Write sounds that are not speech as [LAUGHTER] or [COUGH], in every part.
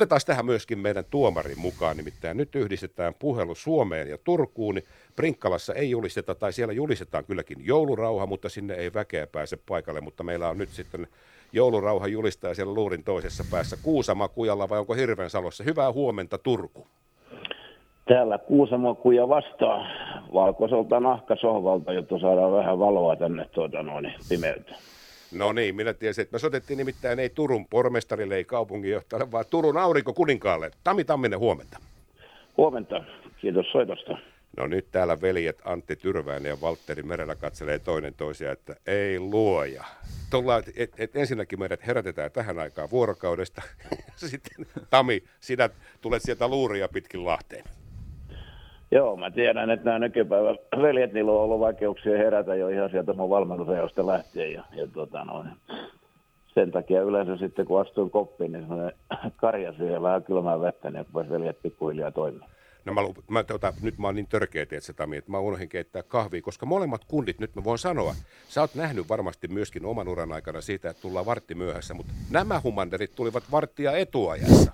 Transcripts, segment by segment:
Otetaan tähän myöskin meidän tuomarin mukaan, nimittäin nyt yhdistetään puhelu Suomeen ja Turkuun. Prinkkalassa ei julisteta, tai siellä julistetaan kylläkin joulurauha, mutta sinne ei väkeä pääse paikalle. Mutta meillä on nyt sitten joulurauha julistaa siellä luurin toisessa päässä Kuusama Kujalla vai onko Hirvensalossa? Hyvää huomenta Turku. Täällä Kuusamo Kuja vastaa valkoiselta nahkasohvalta, jotta saadaan vähän valoa tänne tuota noin pimeyteen. No niin, minä tiesin, että me soitettiin nimittäin ei Turun pormestarille, ei kaupunginjohtajalle, vaan Turun aurinko kuninkaalle. Tami Tamminen, huomenta. Huomenta, kiitos soitosta. No nyt täällä veljet Antti Tyrväinen ja Valtteri Merellä katselee toinen toisia, että ei luoja. Tullaan, et, et ensinnäkin meidät herätetään tähän aikaan vuorokaudesta. [LAUGHS] Sitten Tami, sinä tulet sieltä luuria pitkin Lahteen. Joo, mä tiedän, että nämä nykypäivän veljet, niillä on ollut vaikeuksia herätä jo ihan sieltä mun valmennusajosta lähtien. Ja, ja tota noin, sen takia yleensä sitten, kun astuin koppiin, niin karja siihen vähän kylmää vettä, niin veljet pikkuhiljaa toimii. No mä, mä, tota, nyt mä oon niin törkeä, että Tami, että mä unohdin keittää kahvia, koska molemmat kundit, nyt mä voin sanoa, sä oot nähnyt varmasti myöskin oman uran aikana siitä, että tullaan vartti myöhässä, mutta nämä humanderit tulivat varttia etuajassa.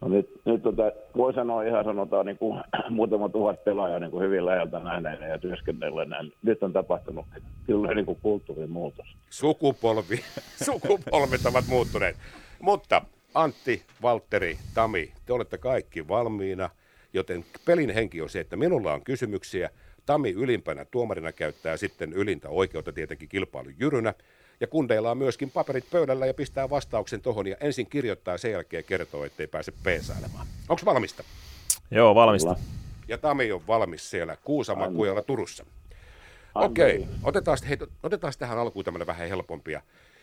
No nyt, nyt tota, voi sanoa ihan sanotaan niin kuin, [CLEARS THROAT] muutama tuhat pelaajaa niin kuin hyvin läheltä nähneenä ja työskennellen. Nyt on tapahtunut kyllä niin kuin kulttuurin muutos. Sukupolvi, [LAUGHS] sukupolvet ovat muuttuneet. Mutta Antti, Valtteri, Tami, te olette kaikki valmiina, joten pelin henki on se, että minulla on kysymyksiä. Tami ylimpänä tuomarina käyttää sitten ylintä oikeutta tietenkin kilpailun jyrynä. Ja kundeilla on myöskin paperit pöydällä ja pistää vastauksen tuohon ja ensin kirjoittaa sen jälkeen kertoo, ettei pääse peesailemaan. Onko valmista? Joo, valmista. Ja Tami on valmis siellä Kuusama Turussa. Okei, okay. otetaan, hei, otetaan tähän alkuun tämmöinen vähän helpompia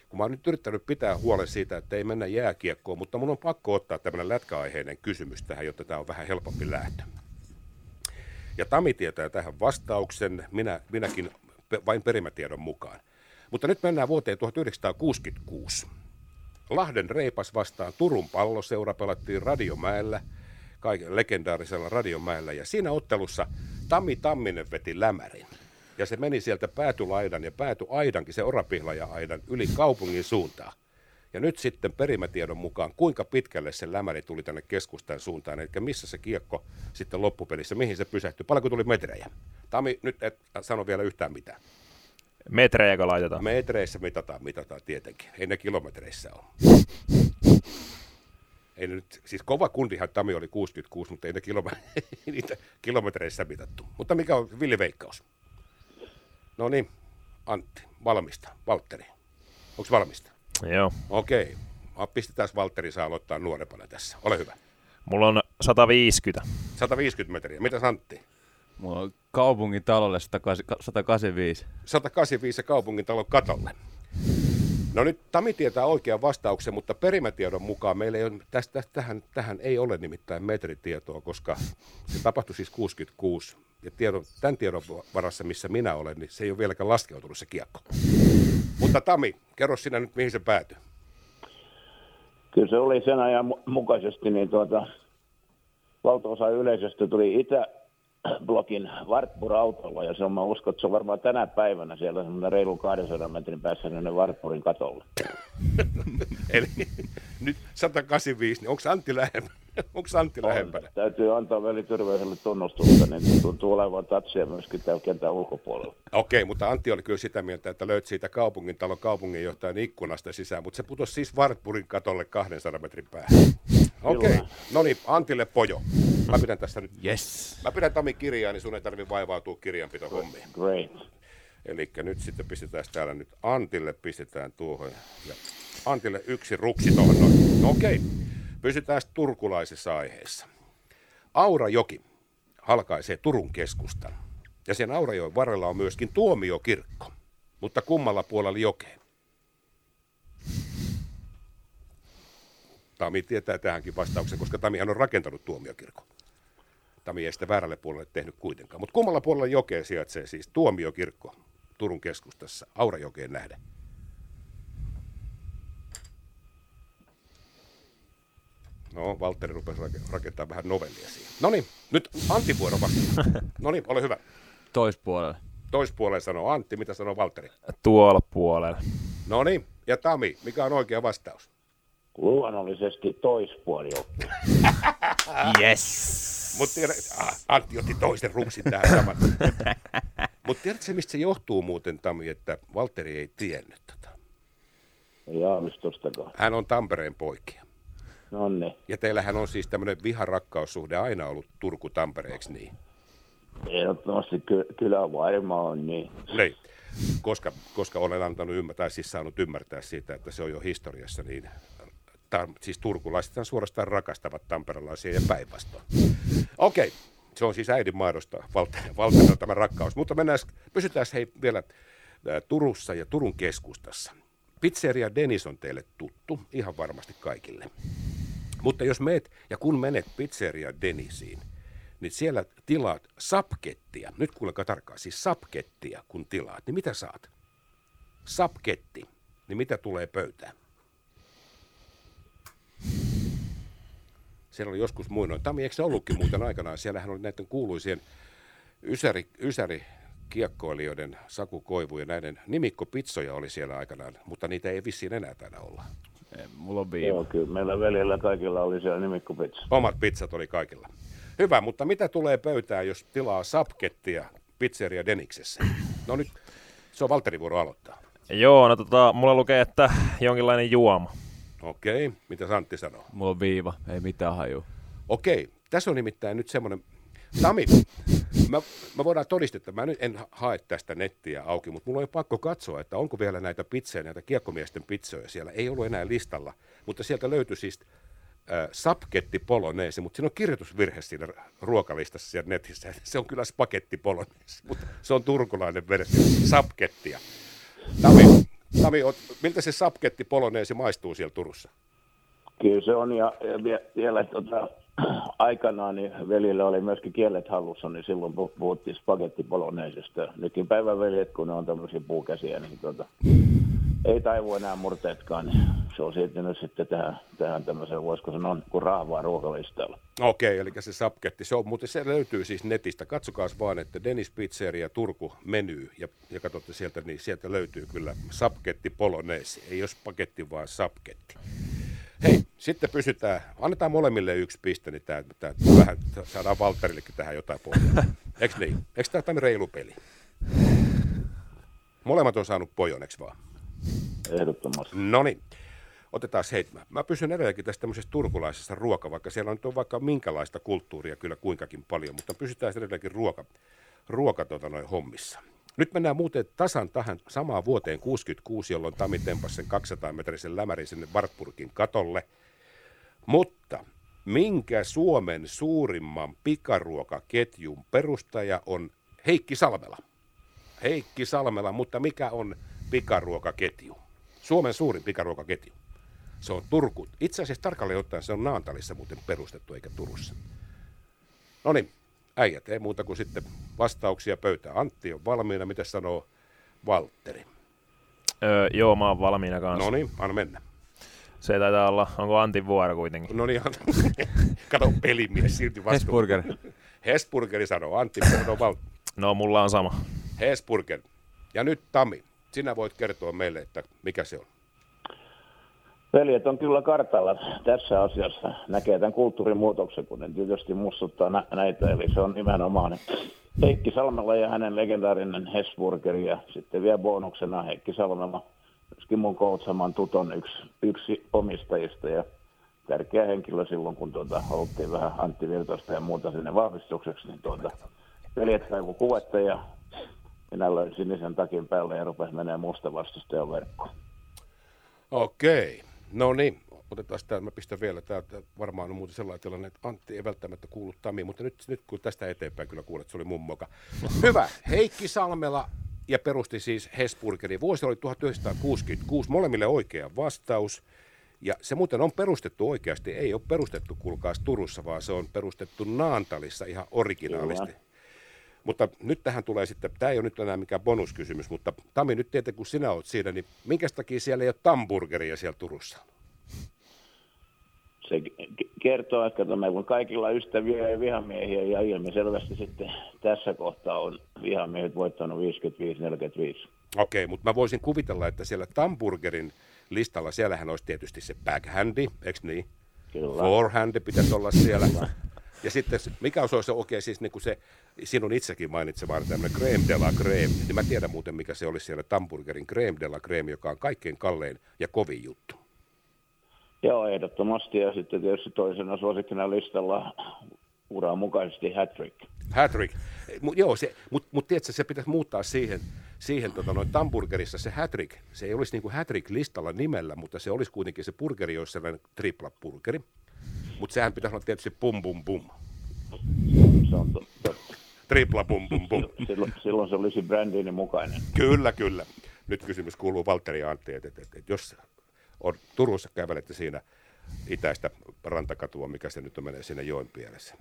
kun mä oon nyt yrittänyt pitää huolen siitä, että ei mennä jääkiekkoon, mutta mun on pakko ottaa tämmöinen lätkäaiheinen kysymys tähän, jotta tämä on vähän helpompi lähtö. Ja Tami tietää tähän vastauksen, minä, minäkin vain perimätiedon mukaan. Mutta nyt mennään vuoteen 1966. Lahden reipas vastaan Turun palloseura pelattiin Radiomäellä, kaiken legendaarisella Radiomäellä, ja siinä ottelussa Tami Tamminen veti lämärin ja se meni sieltä päätylaidan ja päätyaidankin, se orapihlaja-aidan, yli kaupungin suuntaan. Ja nyt sitten perimätiedon mukaan, kuinka pitkälle se lämäri tuli tänne keskustan suuntaan, eli missä se kiekko sitten loppupelissä, mihin se pysähtyi, paljonko tuli metrejä. Tami, nyt et sano vielä yhtään mitään. Metrejäkö laitetaan? Metreissä mitataan, mitataan tietenkin. Ei ne kilometreissä ole. [LAUGHS] Ei ne nyt, siis kova kundihan Tami oli 66, mutta ei ne kilome- [LAUGHS] niitä kilometreissä mitattu. Mutta mikä on villiveikkaus? No niin, Antti, valmista. Valtteri, onko valmista? Joo. Okei, okay. pistetään Valtteri saa aloittaa nuorempana tässä. Ole hyvä. Mulla on 150. 150 metriä. Mitä Antti? Mulla on kaupungin talolle 185. 185 ja kaupungin talon katolle. No nyt Tami tietää oikean vastauksen, mutta perimätiedon mukaan meillä ei ole, tästä, tähän, tähän ei ole nimittäin metritietoa, koska se tapahtui siis 66 ja tiedon, tämän tiedon varassa, missä minä olen, niin se ei ole vieläkään laskeutunut se kiekko. Mutta Tami, kerro sinä nyt, mihin se päätyi. Kyllä se oli sen ajan mukaisesti, niin tuota, valtaosa yleisöstä tuli itä, blokin Wartburg-autolla, ja se on, mä uskon, että se on varmaan tänä päivänä siellä semmoinen reilu 200 metrin päässä ne Wartburgin katolle. [LAUGHS] Eli nyt 185, niin onko Antti lähempänä? Onko Antti on, lähempänä? Täytyy antaa veli Tyrväiselle tunnustusta, niin tuntuu olevan tatsia myöskin täällä kentän ulkopuolella. Okei, okay, mutta Antti oli kyllä sitä mieltä, että löyt siitä kaupungin talon kaupunginjohtajan ikkunasta sisään, mutta se putosi siis Wartburgin katolle 200 metrin päähän. Okei, okay. no niin, Antille pojo. Mä pidän tässä nyt. Yes. Mä pidän Tami kirjaa, niin sun ei tarvitse vaivautua kirjanpito hommiin. Great. Eli nyt sitten pistetään täällä nyt Antille, pistetään tuohon. Ja Antille yksi ruksi tuohon noin. No okei, okay. pysytään turkulaisessa aiheessa. Aurajoki halkaisee Turun keskustan. Ja sen Aurajoen varrella on myöskin tuomiokirkko. Mutta kummalla puolella jokeen? Tami tietää tähänkin vastauksen, koska Tamihan on rakentanut tuomiokirkon. Tami ei sitä väärälle puolelle tehnyt kuitenkaan. Mutta kummalla puolella jokea sijaitsee siis tuomiokirkko Turun keskustassa Aurajokeen nähden? No, Valtteri rupesi rakentamaan vähän novellia siihen. No niin, nyt Antti vuoro. [LAUGHS] No niin, ole hyvä. Toispuolelle. Toispuolelle sanoo Antti, mitä sanoo Valtteri? Tuolla puolella. No niin, ja Tami, mikä on oikea vastaus? Luonnollisesti toispuolijoukkueen. [LAUGHS] Yes. Mutta Antti otti toisen ruksin tähän saman. [LAUGHS] Mutta tiedätkö mistä se johtuu muuten, Tami, että Valtteri ei tiennyt tätä? Ei aavistustakaan. Hän on Tampereen poikia. No niin. Ja teillähän on siis tämmöinen viharakkaussuhde aina ollut Turku-Tampereeksi niin? Ehdottomasti ky- kyllä varmaan on niin. Niin. Koska, koska olen antanut ymmärtää, siis saanut ymmärtää siitä, että se on jo historiassa, niin ta, siis turkulaiset suorastaan rakastavat tamperelaisia ja päinvastoin. Okei, se on siis äidin maidosta Valtteri tämä rakkaus. Mutta mennään, pysytään hei vielä ää, Turussa ja Turun keskustassa. Pizzeria Denis on teille tuttu, ihan varmasti kaikille. Mutta jos meet ja kun menet Pizzeria Denisiin, niin siellä tilaat sapkettia. Nyt kuulekaa tarkkaan, siis sapkettia kun tilaat, niin mitä saat? Sapketti, niin mitä tulee pöytään? Siellä oli joskus muinoin. Tami, eikö se ollutkin muuten aikanaan? Siellähän oli näiden kuuluisien ysäri, ysäri kiekkoilijoiden Saku Koivu ja näiden nimikkopitsoja oli siellä aikanaan, mutta niitä ei vissiin enää taida olla. Ei, Mulla on viiva. Joo, kyllä meillä veljellä kaikilla oli siellä nimikkopitsa. Omat pizzat oli kaikilla. Hyvä, mutta mitä tulee pöytään, jos tilaa sapkettia pizzeria Deniksessä? No nyt, se on Valtteri vuoro aloittaa. Joo, no tota, mulla lukee, että jonkinlainen juoma. Okei, mitä Santti sanoo? Mulla on viiva, ei mitään haju. Okei, tässä on nimittäin nyt semmoinen... Sami, mä, mä voidaan todistetta, mä nyt en hae tästä nettiä auki, mutta mulla on pakko katsoa, että onko vielä näitä pizzejä, näitä kiekkomiesten pizzoja siellä. Ei ollut enää listalla, mutta sieltä löytyi siis äh, sapketti poloneesi, mutta siinä on kirjoitusvirhe siinä ruokalistassa siellä netissä. [LAUGHS] Se on kyllä spagetti poloneesi, mutta se on turkulainen versio, sapkettia. Tami, Oot, miltä se sapketti poloneesi maistuu siellä Turussa? Kyllä se on, ja, ja vie- vielä tota, [CLEARS THROAT] aikanaan niin veljillä oli myöskin kielet hallussa, niin silloin pu- puhuttiin spagettipoloneisesta. Nytkin päivän veljet, kun ne on tämmöisiä puukäsiä, niin tota, ei taivu enää murteetkaan, niin se on siirtynyt sitten tähän, tähän tämmöiseen, voisiko sanoa, kuin rahvaa ruokalistalla. Okei, eli se sapketti, se on, mutta se löytyy siis netistä. Katsokaa vaan, että Dennis Pizzeria Turku meny ja, ja katsotte sieltä, niin sieltä löytyy kyllä sapketti poloneesi. Ei ole paketti, vaan sapketti. Hei, sitten pysytään, annetaan molemmille yksi piste, niin tää, tää, vähän saadaan Valtterillekin tähän jotain pohjaa. [LAUGHS] Eikö niin? Eikö tämä reilu peli? Molemmat on saanut pojon, eikö vaan? Ehdottomasti. No niin, otetaan seitsemän. Mä pysyn edelleenkin tästä tämmöisestä turkulaisesta ruoka, vaikka siellä on, on vaikka minkälaista kulttuuria kyllä kuinkakin paljon, mutta pysytään edelleenkin ruoka, ruoka tota noin hommissa. Nyt mennään muuten tasan tähän samaan vuoteen 66, jolloin Tami tempasi sen 200-metrisen lämärin sinne Wartburgin katolle. Mutta minkä Suomen suurimman pikaruokaketjun perustaja on Heikki Salmela? Heikki Salmela, mutta mikä on pikaruokaketju? Suomen suurin pikaruokaketju. Se on Turku. Itse asiassa tarkalleen ottaen se on Naantalissa muuten perustettu eikä Turussa. No niin, äijät, ei muuta kuin sitten vastauksia pöytään. Antti on valmiina, mitä sanoo Valtteri? Öö, joo, mä oon valmiina kanssa. No niin, anna mennä. Se taitaa olla, onko Antin vuoro kuitenkin? No niin, kato pelimies, silti vastuun. Hesburger. Hesburgeri sanoo, Antti mitä sanoo Valtteri. No, mulla on sama. Hesburger. Ja nyt Tami, sinä voit kertoa meille, että mikä se on. Veljet on kyllä kartalla tässä asiassa. Näkee tämän kulttuurimuutoksen, kun ne tietysti muistuttaa nä- näitä. Eli se on nimenomaan Heikki Salmela ja hänen legendaarinen Hesburger. Ja sitten vielä bonuksena Heikki Salmela, myöskin mun koutsaman tuton yksi, yksi omistajista. Ja tärkeä henkilö silloin, kun tuota, haluttiin vähän Antti Virtosta ja muuta sinne vahvistukseksi, niin tuota, veljet kuvetta ja minä löin sinisen takin päälle ja rupesi menemään musta vastustajan verkkoon. Okei, no niin, otetaan tämä, mä pistän vielä, täältä varmaan on muuten sellainen tilanne, että Antti ei välttämättä kuulu Tamiin, mutta nyt, nyt kun tästä eteenpäin kyllä kuulet, se oli mun moka. Hyvä, Heikki Salmela ja perusti siis Hesburgerin. Vuosi oli 1966, molemmille oikea vastaus. Ja se muuten on perustettu oikeasti, ei ole perustettu kuulkaas Turussa, vaan se on perustettu Naantalissa ihan originaalisti. Kyllä. Mutta nyt tähän tulee sitten, tämä ei ole nyt enää mikään bonuskysymys, mutta Tami, nyt tietenkin kun sinä olet siinä, niin minkä takia siellä ei ole tamburgeria siellä Turussa? se kertoo, että meillä on kaikilla ystäviä ja vihamiehiä ja ilmiselvästi sitten tässä kohtaa on vihamiehet voittanut 55-45. Okei, mutta mä voisin kuvitella, että siellä Tamburgerin listalla. Siellähän olisi tietysti se backhandi, eikö niin? Kyllä. Forehandi pitäisi olla siellä. Ja sitten, mikä olisi se oikein siis niin kuin se sinun itsekin mainitsemaan tämmöinen crème de la crème, niin mä tiedän muuten, mikä se olisi siellä Tamburgerin crème de la crème, joka on kaikkein kallein ja kovin juttu. Joo, ehdottomasti. Ja sitten tietysti toisena suosikkina listalla uran mukaisesti hat-trick. Hattrick. Mut, joo, se, mutta mut tiedätkö, se pitäisi muuttaa siihen, siihen tota, noin Tamburgerissa se hattrick. Se ei olisi niin kuin hattrick listalla nimellä, mutta se olisi kuitenkin se burgeri, olisi sellainen tripla burgeri. Mutta sehän pitäisi olla tietysti pum pum pum. Se on to- totta. Tripla pum pum pum. Silloin, silloin se olisi brändini mukainen. Kyllä, kyllä. Nyt kysymys kuuluu Valtteri ja Antti, että, että, että, että jos on Turussa kävelette siinä itäistä rantakatua, mikä se nyt on menee siinä joen pielessä.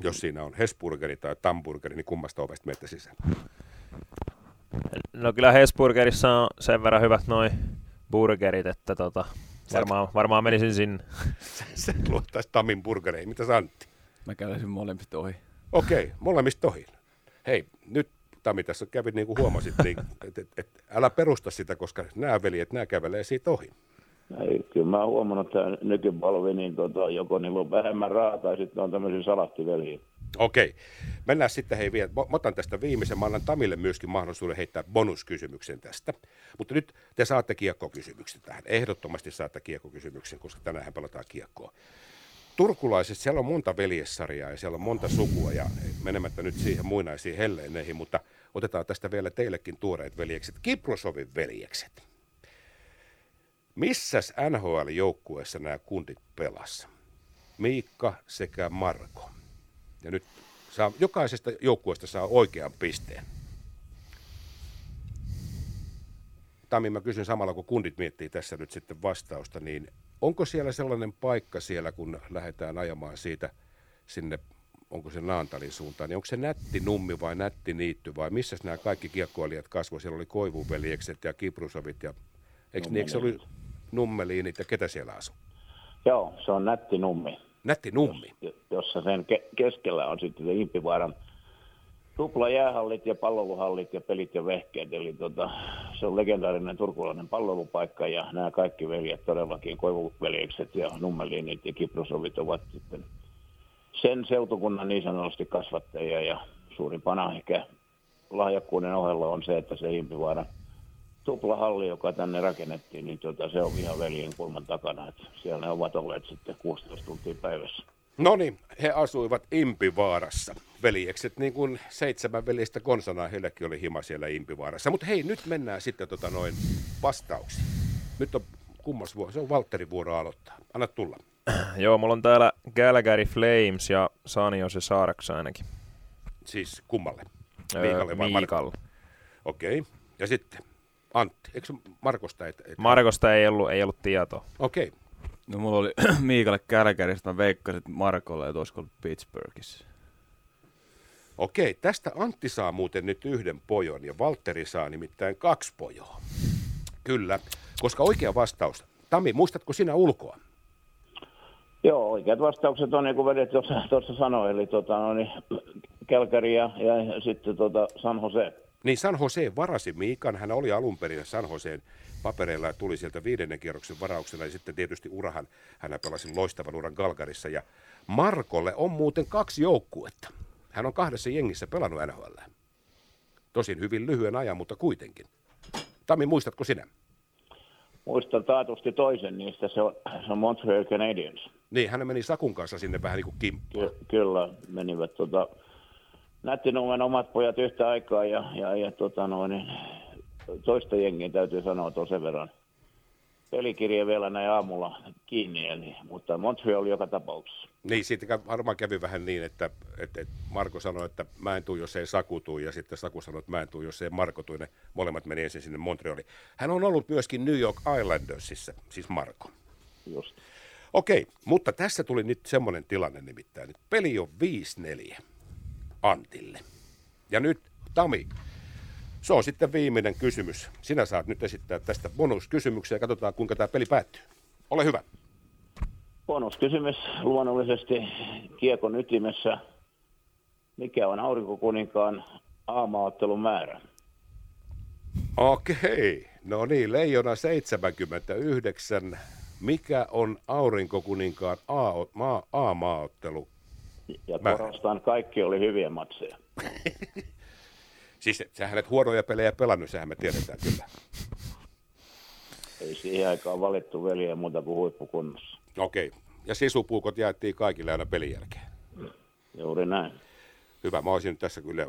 Jos siinä on Hesburgeri tai Tamburgeri, niin kummasta ovesta menette sisään? No kyllä Hesburgerissa on sen verran hyvät noi burgerit, että tota, varmaan, varmaan menisin sinne. [LAUGHS] Se luottaisi Tamin burgereihin. Mitä sä Antti? Mä kävisin molemmista ohi. Okei, molemmista ohi. Hei, nyt Tami tässä kävi niin kuin huomasit, niin, [LAUGHS] et, et, et, älä perusta sitä, koska nämä veljet, nämä kävelee siitä ohi. Ei, kyllä mä oon huomannut, että nykypalvi, niin tota, joko niillä on vähemmän rahaa tai sitten on tämmöisiä salattiveliä. Okei, mennään sitten hei vielä. Mä otan tästä viimeisen. Mä annan Tamille myöskin mahdollisuuden heittää bonuskysymyksen tästä. Mutta nyt te saatte kiekkokysymyksen tähän. Ehdottomasti saatte kiekkokysymyksen, koska tänään pelataan kiekkoa. Turkulaiset, siellä on monta veljessarjaa ja siellä on monta sukua ja menemättä nyt siihen muinaisiin helleeneihin, mutta otetaan tästä vielä teillekin tuoreet veljekset. Kiprosovin veljekset. Missäs NHL-joukkueessa nämä kundit pelas? Miikka sekä Marko. Ja nyt saa, jokaisesta joukkueesta saa oikean pisteen. Tami, mä kysyn samalla, kun kundit miettii tässä nyt sitten vastausta, niin onko siellä sellainen paikka siellä, kun lähdetään ajamaan siitä sinne, onko se Naantalin suuntaan, niin onko se nätti nummi vai nätti niitty vai missä nämä kaikki kiekkoilijat kasvoi? Siellä oli Koivuveljekset ja Kiprusovit ja eikö, niin, eikö se oli Nummeliinit ja ketä siellä asui? Joo, se on nätti nummi, Nätti nummi. jossa sen ke- keskellä on sitten se Impivaaran tupla jäähallit ja palloluhallit ja pelit ja vehkeet. Eli tota, se on legendaarinen turkulainen pallolupaikka ja nämä kaikki veljet todellakin, Koivuveljekset ja Nummeliinit ja Kiprosovit ovat sitten sen seutukunnan niin sanotusti kasvattajia ja suurimpana ehkä lahjakkuuden ohella on se, että se Impivaaran tuplahalli, joka tänne rakennettiin, niin tota, se on ihan veljen kulman takana. Että siellä ne ovat olleet sitten 16 tuntia päivässä. No niin, he asuivat Impivaarassa. Veljekset, niin kuin seitsemän veljestä konsana, heilläkin oli hima siellä Impivaarassa. Mutta hei, nyt mennään sitten tota noin vastauksiin. Nyt on kummas vuoro, se on Valtterin vuoro aloittaa. Anna tulla. [CLEARS THROAT] Joo, mulla on täällä Calgary Flames ja San Jose Sharks ainakin. Siis kummalle? Öö, Miikalle vai? Miikalle. Okei. Ja sitten Antti, eikö Markosta? Et, et... Markosta ei ollut, ei ollut tietoa. Okei. No mulla oli [CLEARS THROAT] Miikalle Kälkäristä, mä veikkasin, että Markolle, että olisiko ollut Pittsburghissa. Okei, tästä Antti saa muuten nyt yhden pojon ja Valtteri saa nimittäin kaksi pojoa. Kyllä, koska oikea vastaus. Tami, muistatko sinä ulkoa? Joo, oikeat vastaukset on, niin kuin vedet tuossa, tuossa sanoi, eli tota, no, niin, Calgary ja, ja sitten tota San Jose. Niin San Jose varasi Miikan, hän oli alun perin San Joseen papereilla ja tuli sieltä viidennen kierroksen varauksena ja sitten tietysti urahan, hän pelasi loistavan uran Galgarissa ja Markolle on muuten kaksi joukkuetta. Hän on kahdessa jengissä pelannut NHL. Tosin hyvin lyhyen ajan, mutta kuitenkin. Tami, muistatko sinä? Muistan taatusti toisen niistä, se on, se on Montreal Canadiens. Niin, hän meni Sakun kanssa sinne vähän niin kuin kimppuun. Ky- kyllä, menivät tota, Nättinumen omat pojat yhtä aikaa ja, ja, ja tota noin, niin, toista jengiä täytyy sanoa tuon sen verran. Pelikirja vielä näin aamulla kiinni, eli, mutta Montreal joka tapauksessa. Niin, siitä varmaan kävi vähän niin, että, että, että Marko sanoi, että mä en tuu, jos ei Saku tuu, ja sitten Saku sanoi, että mä en tuu, jos ei Marko tuu. Ne molemmat meni ensin sinne Montrealiin. Hän on ollut myöskin New York Islandersissa, siis Marko. Just. Okei, mutta tässä tuli nyt semmoinen tilanne nimittäin, että peli on 5-4 Antille. Ja nyt, Tami, se on sitten viimeinen kysymys. Sinä saat nyt esittää tästä bonuskysymyksiä ja katsotaan, kuinka tämä peli päättyy. Ole hyvä. Bonuskysymys luonnollisesti kiekon ytimessä. Mikä on aurinkokuninkaan aamaottelun määrä? Okei, No niin, Leijona 79. Mikä on aurinkokuninkaan A-maaottelu? Ja Mä- korostan, kaikki oli hyviä matseja. [LAUGHS] Siis sä hänet huonoja pelejä pelannut, sehän me tiedetään kyllä. Ei siihen aikaan valittu veliä muuta kuin huippukunnossa. Okei. Ja sisupuukot jaettiin kaikille aina pelin jälkeen. Juuri näin. Hyvä, mä olisin tässä kyllä...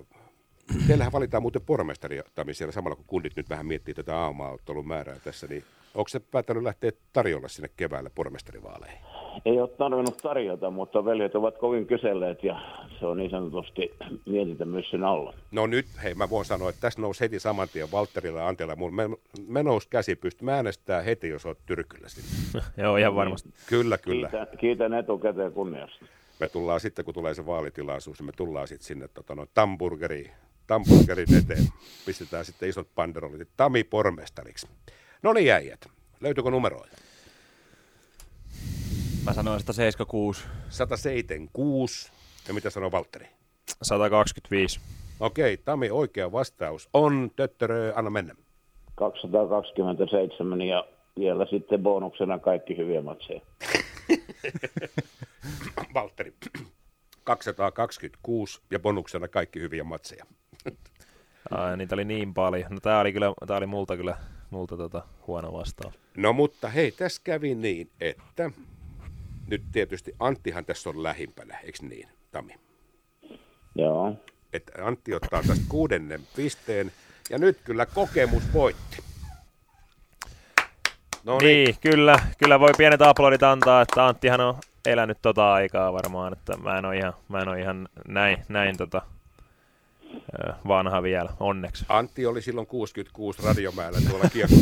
Teillähän valitaan muuten pormestari Tami, siellä samalla kun kundit nyt vähän miettii tätä aamaaottelun määrää tässä, niin onko se päättänyt lähteä tarjolla sinne keväällä pormestarivaaleihin? Ei ole tarvinnut tarjota, mutta veljet ovat kovin kyselleet ja se on niin sanotusti mietintämyssyn alla. No nyt, hei, mä voin sanoa, että tässä nousi heti saman tien Valterilla ja Antilla. Mun, me, me nousi käsi pysty. Mä äänestää heti, jos oot tyrkyllä sinne. [LAUGHS] Joo, ihan varmasti. Kyllä, kyllä. Kiitän, kiitän etukäteen kunniasta. Me tullaan sitten, kun tulee se vaalitilaisuus, niin me tullaan sitten sinne tota, no, Tamburgeriin, Tamburgerin eteen. Pistetään sitten isot banderolit. Tami pormestariksi. No niin, jäijät. Löytyykö numeroita? Mä sanoin 176. 176. Ja mitä sanoo Valtteri? 125. Okei, Tami, oikea vastaus on, töttörö, anna mennä. 227 ja vielä sitten bonuksena kaikki hyviä matseja. [LAUGHS] Valtteri, 226 ja bonuksena kaikki hyviä matseja. Ai, niitä oli niin paljon. No tää oli kyllä, tää oli multa kyllä, multa tota, huono vastaus. No mutta hei, tässä kävi niin, että nyt tietysti Anttihan tässä on lähimpänä, eikö niin, Tami? Joo. Että Antti ottaa tästä kuudennen pisteen, ja nyt kyllä kokemus voitti. No niin, Niin, kyllä, kyllä voi pienet aplodit antaa, että Anttihan on elänyt tota aikaa varmaan, että mä en ole ihan, mä en ole ihan näin, näin tota, vanha vielä, onneksi. Antti oli silloin 66 radiomäellä tuolla kiekko,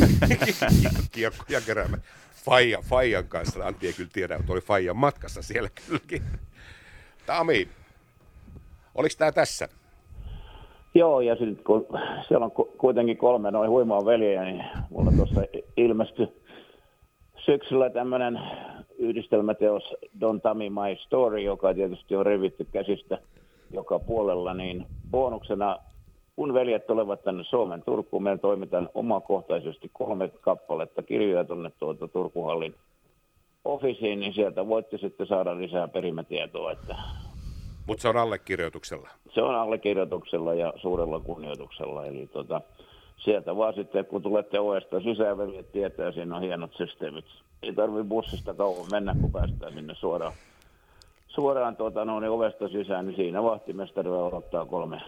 [LAUGHS] kiekkoja keräämään. Faija, Faijan kanssa. Antti ei kyllä tiedä, mutta oli Faijan matkassa siellä kylläkin. Tami, oliko tämä tässä? Joo, ja sitten kun siellä on ku- kuitenkin kolme noin huimaa veljejä, niin mulla tuossa ilmestyi syksyllä tämmöinen yhdistelmäteos Don Tami My Story, joka tietysti on revitty käsistä joka puolella, niin bonuksena kun veljet tulevat tänne Suomen Turkuun, meillä toimitaan omakohtaisesti kolme kappaletta kirjoja tuonne tuota Turkuhallin officiin, niin sieltä voitte sitten saada lisää perimätietoa, että Mutta se on allekirjoituksella. se on allekirjoituksella ja suurella kunnioituksella. Eli tota, sieltä vaan sitten, kun tulette ovesta sisään, veljet tietää, siinä on hienot systeemit. Ei tarvi bussista kauan mennä, kun päästään sinne suoraan, suoraan tuota, no, niin ovesta sisään, niin siinä vahtimestari odottaa kolme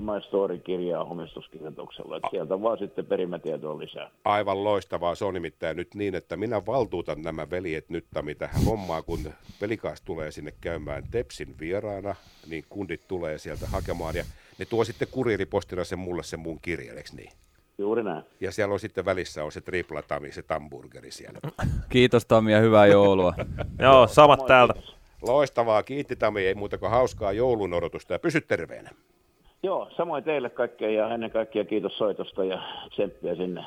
My Story-kirjaa omistuskirjoituksella. Et sieltä vaan sitten perimätietoa lisää. Aivan loistavaa. Se on nimittäin nyt niin, että minä valtuutan nämä veljet nyt tähän hommaan, kun pelikaas tulee sinne käymään Tepsin vieraana, niin kundit tulee sieltä hakemaan ja ne tuo sitten kuriiripostina sen mulle sen mun kirjeen, eikö niin? Juuri näin. Ja siellä on sitten välissä on se tripla Tami, se tamburgeri siellä. Kiitos Tami ja hyvää joulua. [LAUGHS] Joo, samat täältä. Loistavaa, kiitti Tami, ei muuta kuin hauskaa joulun odotusta ja pysy terveenä. Joo, samoin teille kaikkea ja ennen kaikkea kiitos soitosta ja tsemppiä sinne.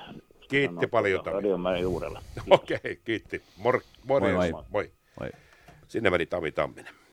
Kiitti Sanoo, paljon, tuota, Tami. Radiomäen juurella. [LAUGHS] Okei, okay, kiitti. Mor, morjens. Moi, moi. moi. moi. Moi. Sinne meni Tami Tamminen.